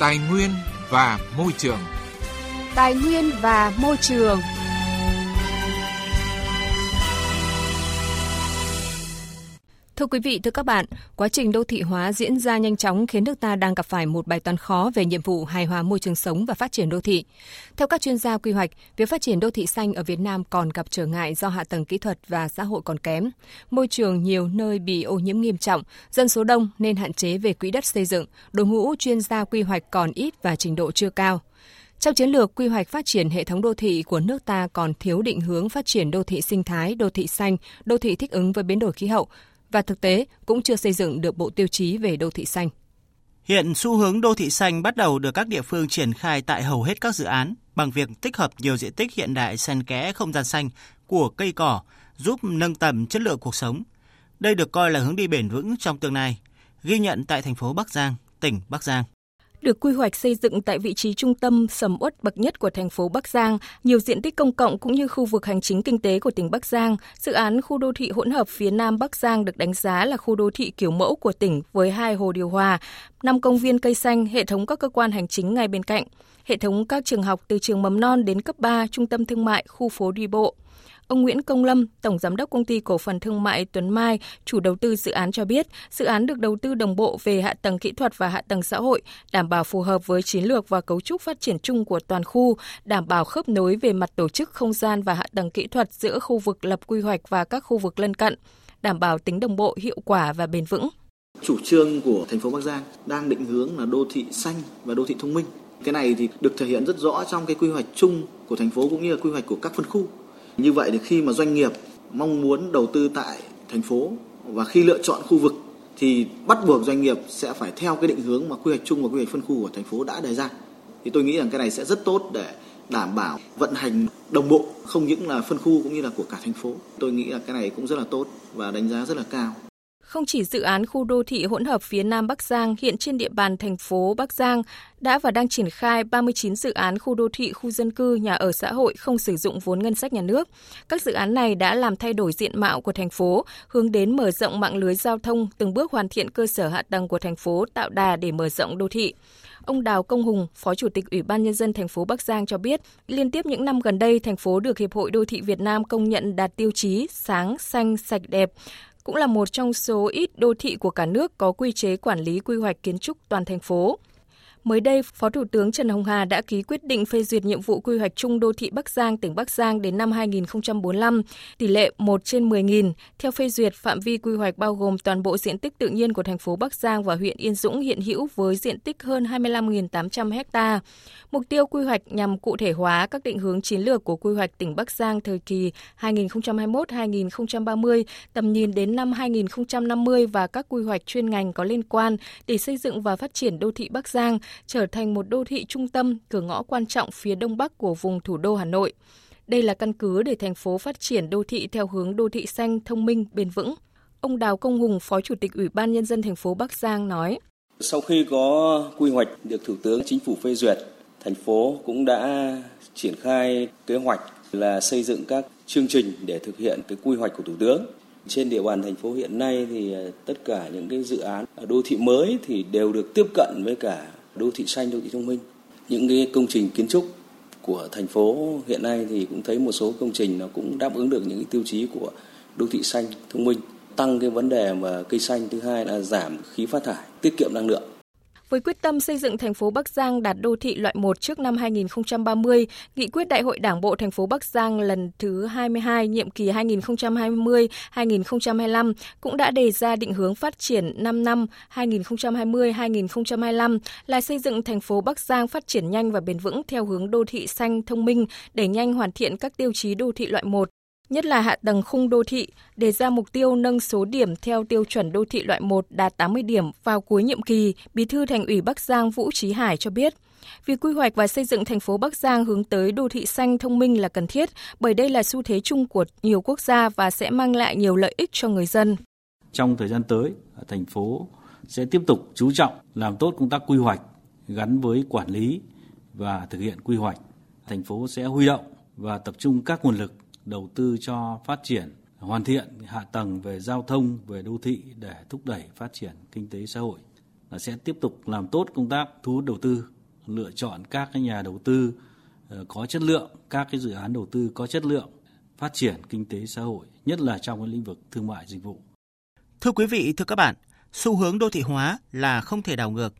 Tài nguyên và môi trường. Tài nguyên và môi trường. Thưa quý vị, thưa các bạn, quá trình đô thị hóa diễn ra nhanh chóng khiến nước ta đang gặp phải một bài toán khó về nhiệm vụ hài hòa môi trường sống và phát triển đô thị. Theo các chuyên gia quy hoạch, việc phát triển đô thị xanh ở Việt Nam còn gặp trở ngại do hạ tầng kỹ thuật và xã hội còn kém. Môi trường nhiều nơi bị ô nhiễm nghiêm trọng, dân số đông nên hạn chế về quỹ đất xây dựng, đội ngũ chuyên gia quy hoạch còn ít và trình độ chưa cao. Trong chiến lược quy hoạch phát triển hệ thống đô thị của nước ta còn thiếu định hướng phát triển đô thị sinh thái, đô thị xanh, đô thị thích ứng với biến đổi khí hậu, và thực tế cũng chưa xây dựng được bộ tiêu chí về đô thị xanh. Hiện xu hướng đô thị xanh bắt đầu được các địa phương triển khai tại hầu hết các dự án bằng việc tích hợp nhiều diện tích hiện đại xen kẽ không gian xanh của cây cỏ giúp nâng tầm chất lượng cuộc sống. Đây được coi là hướng đi bền vững trong tương lai, ghi nhận tại thành phố Bắc Giang, tỉnh Bắc Giang. Được quy hoạch xây dựng tại vị trí trung tâm sầm uất bậc nhất của thành phố Bắc Giang, nhiều diện tích công cộng cũng như khu vực hành chính kinh tế của tỉnh Bắc Giang, dự án khu đô thị hỗn hợp phía Nam Bắc Giang được đánh giá là khu đô thị kiểu mẫu của tỉnh với hai hồ điều hòa, năm công viên cây xanh, hệ thống các cơ quan hành chính ngay bên cạnh, hệ thống các trường học từ trường mầm non đến cấp 3, trung tâm thương mại, khu phố đi bộ. Ông Nguyễn Công Lâm, Tổng Giám đốc Công ty Cổ phần Thương mại Tuấn Mai, chủ đầu tư dự án cho biết, dự án được đầu tư đồng bộ về hạ tầng kỹ thuật và hạ tầng xã hội, đảm bảo phù hợp với chiến lược và cấu trúc phát triển chung của toàn khu, đảm bảo khớp nối về mặt tổ chức không gian và hạ tầng kỹ thuật giữa khu vực lập quy hoạch và các khu vực lân cận, đảm bảo tính đồng bộ, hiệu quả và bền vững. Chủ trương của thành phố Bắc Giang đang định hướng là đô thị xanh và đô thị thông minh. Cái này thì được thể hiện rất rõ trong cái quy hoạch chung của thành phố cũng như là quy hoạch của các phân khu. Như vậy thì khi mà doanh nghiệp mong muốn đầu tư tại thành phố và khi lựa chọn khu vực thì bắt buộc doanh nghiệp sẽ phải theo cái định hướng mà quy hoạch chung và quy hoạch phân khu của thành phố đã đề ra. Thì tôi nghĩ rằng cái này sẽ rất tốt để đảm bảo vận hành đồng bộ, không những là phân khu cũng như là của cả thành phố. Tôi nghĩ là cái này cũng rất là tốt và đánh giá rất là cao. Không chỉ dự án khu đô thị hỗn hợp phía Nam Bắc Giang, hiện trên địa bàn thành phố Bắc Giang đã và đang triển khai 39 dự án khu đô thị, khu dân cư, nhà ở xã hội không sử dụng vốn ngân sách nhà nước. Các dự án này đã làm thay đổi diện mạo của thành phố, hướng đến mở rộng mạng lưới giao thông, từng bước hoàn thiện cơ sở hạ tầng của thành phố tạo đà để mở rộng đô thị. Ông Đào Công Hùng, Phó Chủ tịch Ủy ban Nhân dân thành phố Bắc Giang cho biết, liên tiếp những năm gần đây, thành phố được Hiệp hội Đô thị Việt Nam công nhận đạt tiêu chí sáng, xanh, sạch, đẹp cũng là một trong số ít đô thị của cả nước có quy chế quản lý quy hoạch kiến trúc toàn thành phố. Mới đây, Phó Thủ tướng Trần Hồng Hà đã ký quyết định phê duyệt nhiệm vụ quy hoạch chung đô thị Bắc Giang, tỉnh Bắc Giang đến năm 2045, tỷ lệ 1 trên 10.000. Theo phê duyệt, phạm vi quy hoạch bao gồm toàn bộ diện tích tự nhiên của thành phố Bắc Giang và huyện Yên Dũng hiện hữu với diện tích hơn 25.800 ha. Mục tiêu quy hoạch nhằm cụ thể hóa các định hướng chiến lược của quy hoạch tỉnh Bắc Giang thời kỳ 2021-2030, tầm nhìn đến năm 2050 và các quy hoạch chuyên ngành có liên quan để xây dựng và phát triển đô thị Bắc Giang trở thành một đô thị trung tâm, cửa ngõ quan trọng phía đông bắc của vùng thủ đô Hà Nội. Đây là căn cứ để thành phố phát triển đô thị theo hướng đô thị xanh, thông minh, bền vững. Ông Đào Công Hùng, Phó Chủ tịch Ủy ban Nhân dân thành phố Bắc Giang nói. Sau khi có quy hoạch được Thủ tướng Chính phủ phê duyệt, thành phố cũng đã triển khai kế hoạch là xây dựng các chương trình để thực hiện cái quy hoạch của Thủ tướng. Trên địa bàn thành phố hiện nay thì ờ, tất cả những cái dự án ờ, đô thị mới thì đều được tiếp cận với cả đô thị xanh, đô thị thông minh. Những cái công trình kiến trúc của thành phố hiện nay thì cũng thấy một số công trình nó cũng đáp ứng được những cái tiêu chí của đô thị xanh, thông minh, tăng cái vấn đề mà cây xanh thứ hai là giảm khí phát thải, tiết kiệm năng lượng. Với quyết tâm xây dựng thành phố Bắc Giang đạt đô thị loại 1 trước năm 2030, Nghị quyết Đại hội Đảng bộ thành phố Bắc Giang lần thứ 22 nhiệm kỳ 2020-2025 cũng đã đề ra định hướng phát triển 5 năm 2020-2025 là xây dựng thành phố Bắc Giang phát triển nhanh và bền vững theo hướng đô thị xanh thông minh, đẩy nhanh hoàn thiện các tiêu chí đô thị loại 1, nhất là hạ tầng khung đô thị, đề ra mục tiêu nâng số điểm theo tiêu chuẩn đô thị loại 1 đạt 80 điểm vào cuối nhiệm kỳ, Bí thư Thành ủy Bắc Giang Vũ Trí Hải cho biết. Việc quy hoạch và xây dựng thành phố Bắc Giang hướng tới đô thị xanh thông minh là cần thiết, bởi đây là xu thế chung của nhiều quốc gia và sẽ mang lại nhiều lợi ích cho người dân. Trong thời gian tới, thành phố sẽ tiếp tục chú trọng làm tốt công tác quy hoạch gắn với quản lý và thực hiện quy hoạch. Thành phố sẽ huy động và tập trung các nguồn lực đầu tư cho phát triển hoàn thiện hạ tầng về giao thông về đô thị để thúc đẩy phát triển kinh tế xã hội là sẽ tiếp tục làm tốt công tác thu hút đầu tư, lựa chọn các cái nhà đầu tư ờ, có chất lượng, các cái dự án đầu tư có chất lượng, phát triển kinh tế xã hội, nhất là trong cái lĩnh vực thương mại dịch vụ. Thưa quý vị, thưa các bạn, xu hướng đô thị hóa là không thể đảo ngược.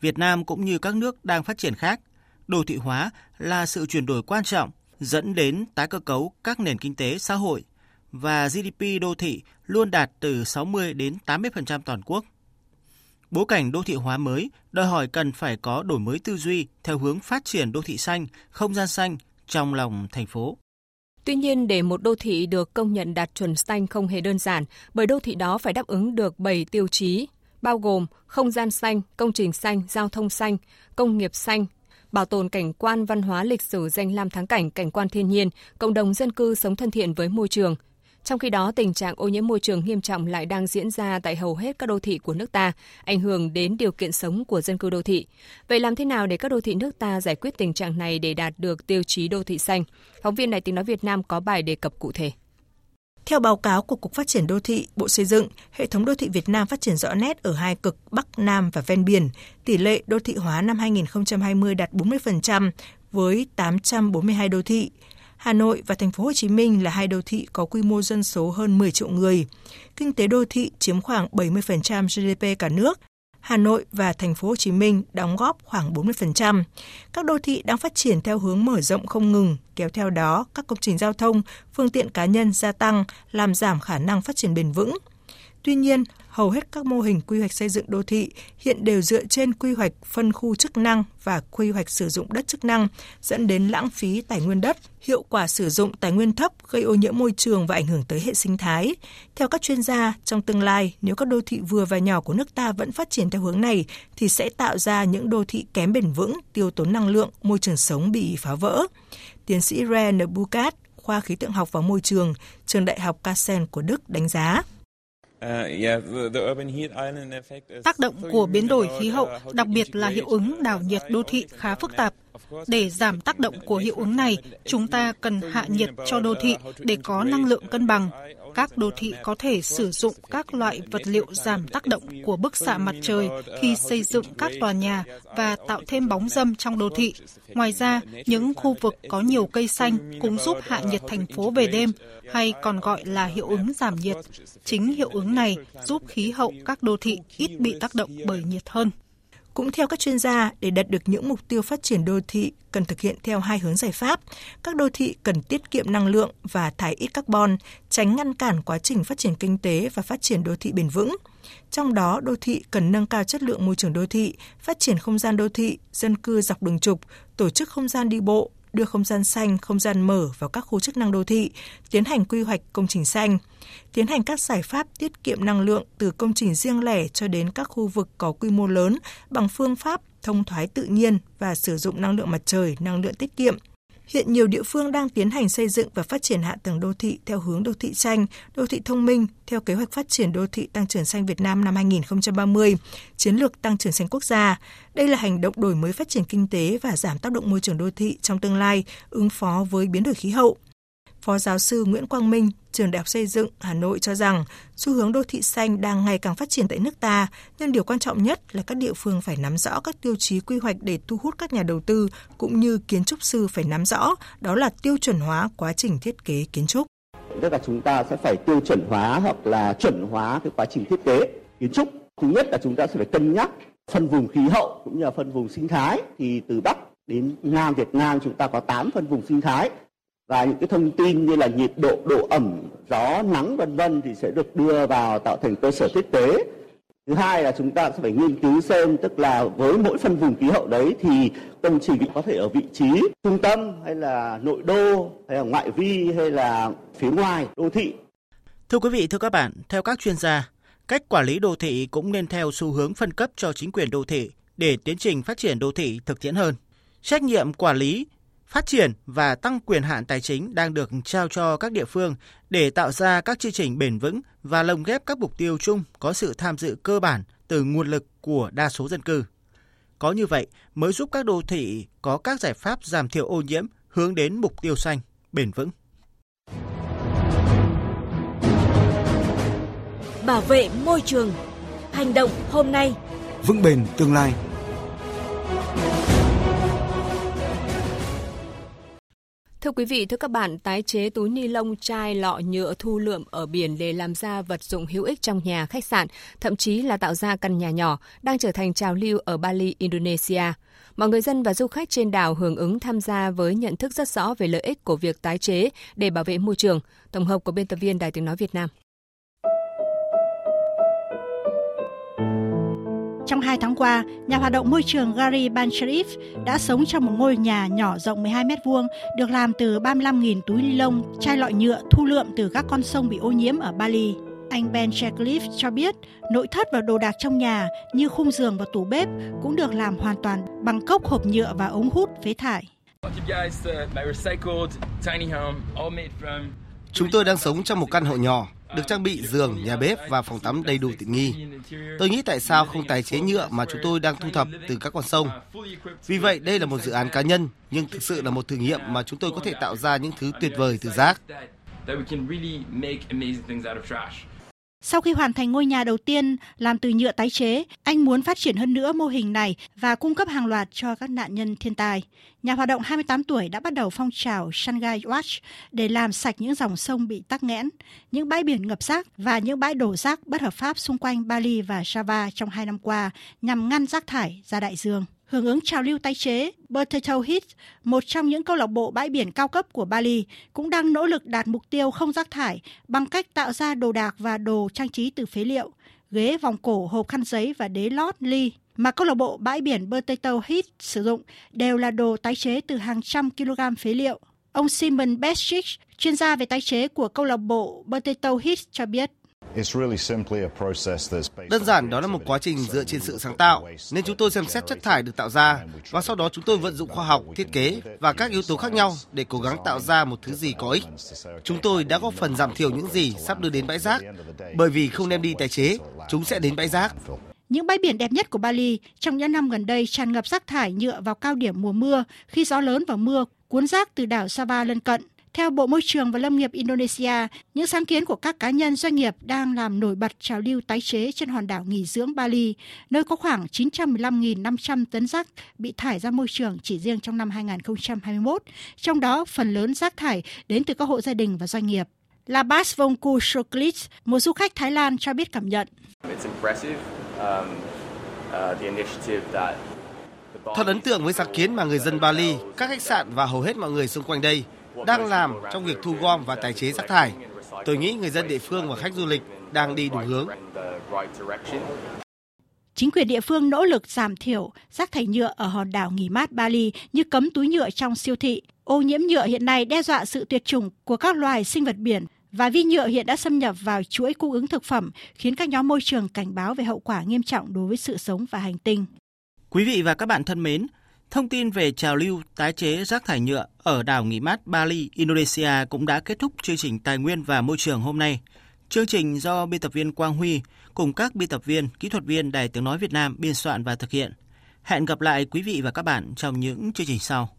Việt Nam cũng như các nước đang phát triển khác, đô thị hóa là sự chuyển đổi quan trọng dẫn đến tái cơ cấu các nền kinh tế xã hội và GDP đô thị luôn đạt từ 60 đến 80% toàn quốc. Bối cảnh đô thị hóa mới đòi hỏi cần phải có đổi mới tư duy theo hướng phát triển đô thị xanh, không gian xanh trong lòng thành phố. Tuy nhiên, để một đô thị được công nhận đạt chuẩn xanh không hề đơn giản, bởi đô thị đó phải đáp ứng được 7 tiêu chí, bao gồm không gian xanh, công trình xanh, giao thông xanh, công nghiệp xanh, bảo tồn cảnh quan văn hóa lịch sử danh lam thắng cảnh, cảnh quan thiên nhiên, cộng đồng dân cư sống thân thiện với môi trường. Trong khi đó, tình trạng ô nhiễm môi trường nghiêm trọng lại đang diễn ra tại hầu hết các đô thị của nước ta, ảnh hưởng đến điều kiện sống của dân cư đô thị. Vậy làm thế nào để các đô thị nước ta giải quyết tình trạng này để đạt được tiêu chí đô thị xanh? Phóng viên Đài tiếng nói Việt Nam có bài đề cập cụ thể. Theo báo cáo của Cục Phát triển Đô thị, Bộ Xây dựng, hệ thống đô thị Việt Nam phát triển rõ nét ở hai cực Bắc, Nam và ven biển. Tỷ lệ đô thị hóa năm 2020 đạt 40% với 842 đô thị. Hà Nội và thành phố Hồ Chí Minh là hai đô thị có quy mô dân số hơn 10 triệu người. Kinh tế đô thị chiếm khoảng 70% GDP cả nước, Hà Nội và thành phố Hồ Chí Minh đóng góp khoảng 40%. Các đô thị đang phát triển theo hướng mở rộng không ngừng, kéo theo đó các công trình giao thông, phương tiện cá nhân gia tăng, làm giảm khả năng phát triển bền vững. Tuy nhiên, hầu hết các mô hình quy hoạch xây dựng đô thị hiện đều dựa trên quy hoạch phân khu chức năng và quy hoạch sử dụng đất chức năng, dẫn đến lãng phí tài nguyên đất, hiệu quả sử dụng tài nguyên thấp, gây ô nhiễm môi trường và ảnh hưởng tới hệ sinh thái. Theo các chuyên gia, trong tương lai, nếu các đô thị vừa và nhỏ của nước ta vẫn phát triển theo hướng này, thì sẽ tạo ra những đô thị kém bền vững, tiêu tốn năng lượng, môi trường sống bị phá vỡ. Tiến sĩ Ren Bukat, khoa khí tượng học và môi trường, trường Đại học Kassel của Đức đánh giá. Tác động của biến đổi khí hậu, đặc biệt là hiệu ứng đảo nhiệt đô thị khá phức tạp. Để giảm tác động của hiệu ứng này, chúng ta cần hạ nhiệt cho đô thị để có năng lượng cân bằng. Các đô thị có thể sử dụng các loại vật liệu giảm tác động của bức xạ mặt trời khi xây dựng các tòa nhà và tạo thêm bóng dâm trong đô thị. Ngoài ra, những khu vực có nhiều cây xanh cũng giúp hạ nhiệt thành phố về đêm, hay còn gọi là hiệu ứng giảm nhiệt. Chính hiệu ứng này giúp khí hậu các đô thị ít bị tác động bởi nhiệt hơn. Cũng theo các chuyên gia, để đạt được những mục tiêu phát triển đô thị cần thực hiện theo hai hướng giải pháp. Các đô thị cần tiết kiệm năng lượng và thải ít carbon, tránh ngăn cản quá trình phát triển kinh tế và phát triển đô thị bền vững. Trong đó, đô thị cần nâng cao chất lượng môi trường đô thị, phát triển không gian đô thị, dân cư dọc đường trục, tổ chức không gian đi bộ, đưa không gian xanh, không gian mở vào các khu chức năng đô thị, tiến hành quy hoạch công trình xanh, tiến hành các giải pháp tiết kiệm năng lượng từ công trình riêng lẻ cho đến các khu vực có quy mô lớn bằng phương pháp thông thoái tự nhiên và sử dụng năng lượng mặt trời, năng lượng tiết kiệm, Hiện nhiều địa phương đang tiến hành xây dựng và phát triển hạ tầng đô thị theo hướng đô thị xanh, đô thị thông minh theo kế hoạch phát triển đô thị tăng trưởng xanh Việt Nam năm 2030, chiến lược tăng trưởng xanh quốc gia. Đây là hành động đổi mới phát triển kinh tế và giảm tác động môi trường đô thị trong tương lai, ứng phó với biến đổi khí hậu. Phó giáo sư Nguyễn Quang Minh, trường Đại học Xây dựng Hà Nội cho rằng xu hướng đô thị xanh đang ngày càng phát triển tại nước ta, nhưng điều quan trọng nhất là các địa phương phải nắm rõ các tiêu chí quy hoạch để thu hút các nhà đầu tư cũng như kiến trúc sư phải nắm rõ, đó là tiêu chuẩn hóa quá trình thiết kế kiến trúc. Tức là chúng ta sẽ phải tiêu chuẩn hóa hoặc là chuẩn hóa cái quá trình thiết kế kiến trúc. Thứ nhất là chúng ta sẽ phải cân nhắc phân vùng khí hậu cũng như là phân vùng sinh thái thì từ Bắc đến Nam Việt Nam chúng ta có 8 phân vùng sinh thái và những cái thông tin như là nhiệt độ, độ ẩm, gió, nắng vân vân thì sẽ được đưa vào tạo thành cơ sở thiết kế. Thứ hai là chúng ta sẽ phải nghiên cứu xem tức là với mỗi phân vùng khí hậu đấy thì công trình có thể ở vị trí trung tâm hay là nội đô hay là ngoại vi hay là phía ngoài đô thị. Thưa quý vị, thưa các bạn, theo các chuyên gia, cách quản lý đô thị cũng nên theo xu hướng phân cấp cho chính quyền đô thị để tiến trình phát triển đô thị thực tiễn hơn. Trách nhiệm quản lý phát triển và tăng quyền hạn tài chính đang được trao cho các địa phương để tạo ra các chương trình bền vững và lồng ghép các mục tiêu chung có sự tham dự cơ bản từ nguồn lực của đa số dân cư. Có như vậy mới giúp các đô thị có các giải pháp giảm thiểu ô nhiễm hướng đến mục tiêu xanh, bền vững. Bảo vệ môi trường. Hành động hôm nay vững bền tương lai. Thưa quý vị, thưa các bạn, tái chế túi ni lông, chai, lọ nhựa thu lượm ở biển để làm ra vật dụng hữu ích trong nhà, khách sạn, thậm chí là tạo ra căn nhà nhỏ, đang trở thành trào lưu ở Bali, Indonesia. Mọi người dân và du khách trên đảo hưởng ứng tham gia với nhận thức rất rõ về lợi ích của việc tái chế để bảo vệ môi trường. Tổng hợp của biên tập viên Đài Tiếng Nói Việt Nam. Trong hai tháng qua, nhà hoạt động môi trường Gary Bansharif đã sống trong một ngôi nhà nhỏ rộng 12 mét vuông được làm từ 35.000 túi ni lông, chai lọ nhựa thu lượm từ các con sông bị ô nhiễm ở Bali. Anh Ben Shecliffe cho biết nội thất và đồ đạc trong nhà như khung giường và tủ bếp cũng được làm hoàn toàn bằng cốc hộp nhựa và ống hút phế thải. Chúng tôi đang sống trong một căn hộ nhỏ, được trang bị giường, nhà bếp và phòng tắm đầy đủ tiện nghi. Tôi nghĩ tại sao không tái chế nhựa mà chúng tôi đang thu thập từ các con sông. Vì vậy, đây là một dự án cá nhân, nhưng thực sự là một thử nghiệm mà chúng tôi có thể tạo ra những thứ tuyệt vời từ rác. Sau khi hoàn thành ngôi nhà đầu tiên làm từ nhựa tái chế, anh muốn phát triển hơn nữa mô hình này và cung cấp hàng loạt cho các nạn nhân thiên tai. Nhà hoạt động 28 tuổi đã bắt đầu phong trào Shanghai Watch để làm sạch những dòng sông bị tắc nghẽn, những bãi biển ngập rác và những bãi đổ rác bất hợp pháp xung quanh Bali và Java trong hai năm qua nhằm ngăn rác thải ra đại dương. Hưởng ứng trào lưu tái chế, Potato Hit, một trong những câu lạc bộ bãi biển cao cấp của Bali, cũng đang nỗ lực đạt mục tiêu không rác thải bằng cách tạo ra đồ đạc và đồ trang trí từ phế liệu, ghế, vòng cổ, hộp khăn giấy và đế lót, ly mà câu lạc bộ bãi biển Potato Hit sử dụng đều là đồ tái chế từ hàng trăm kg phế liệu. Ông Simon Bestich, chuyên gia về tái chế của câu lạc bộ Potato Hit cho biết. Đơn giản đó là một quá trình dựa trên sự sáng tạo, nên chúng tôi xem xét chất thải được tạo ra và sau đó chúng tôi vận dụng khoa học, thiết kế và các yếu tố khác nhau để cố gắng tạo ra một thứ gì có ích. Chúng tôi đã góp phần giảm thiểu những gì sắp đưa đến bãi rác, bởi vì không đem đi tái chế, chúng sẽ đến bãi rác. Những bãi biển đẹp nhất của Bali trong những năm gần đây tràn ngập rác thải nhựa vào cao điểm mùa mưa khi gió lớn và mưa cuốn rác từ đảo Sava lân cận. Theo Bộ Môi trường và Lâm nghiệp Indonesia, những sáng kiến của các cá nhân doanh nghiệp đang làm nổi bật trào lưu tái chế trên hòn đảo nghỉ dưỡng Bali, nơi có khoảng 915.500 tấn rác bị thải ra môi trường chỉ riêng trong năm 2021, trong đó phần lớn rác thải đến từ các hộ gia đình và doanh nghiệp. Labas Vongku Soklit, một du khách Thái Lan cho biết cảm nhận. Um, uh, Thật ấn tượng với sáng kiến mà người dân Bali, các khách sạn và hầu hết mọi người xung quanh đây đang làm trong việc thu gom và tái chế rác thải. Tôi nghĩ người dân địa phương và khách du lịch đang đi đúng hướng. Chính quyền địa phương nỗ lực giảm thiểu rác thải nhựa ở hòn đảo nghỉ mát Bali như cấm túi nhựa trong siêu thị. Ô nhiễm nhựa hiện nay đe dọa sự tuyệt chủng của các loài sinh vật biển và vi nhựa hiện đã xâm nhập vào chuỗi cung ứng thực phẩm, khiến các nhóm môi trường cảnh báo về hậu quả nghiêm trọng đối với sự sống và hành tinh. Quý vị và các bạn thân mến, Thông tin về trào lưu tái chế rác thải nhựa ở đảo nghỉ mát Bali, Indonesia cũng đã kết thúc chương trình Tài nguyên và Môi trường hôm nay. Chương trình do biên tập viên Quang Huy cùng các biên tập viên, kỹ thuật viên Đài Tiếng Nói Việt Nam biên soạn và thực hiện. Hẹn gặp lại quý vị và các bạn trong những chương trình sau.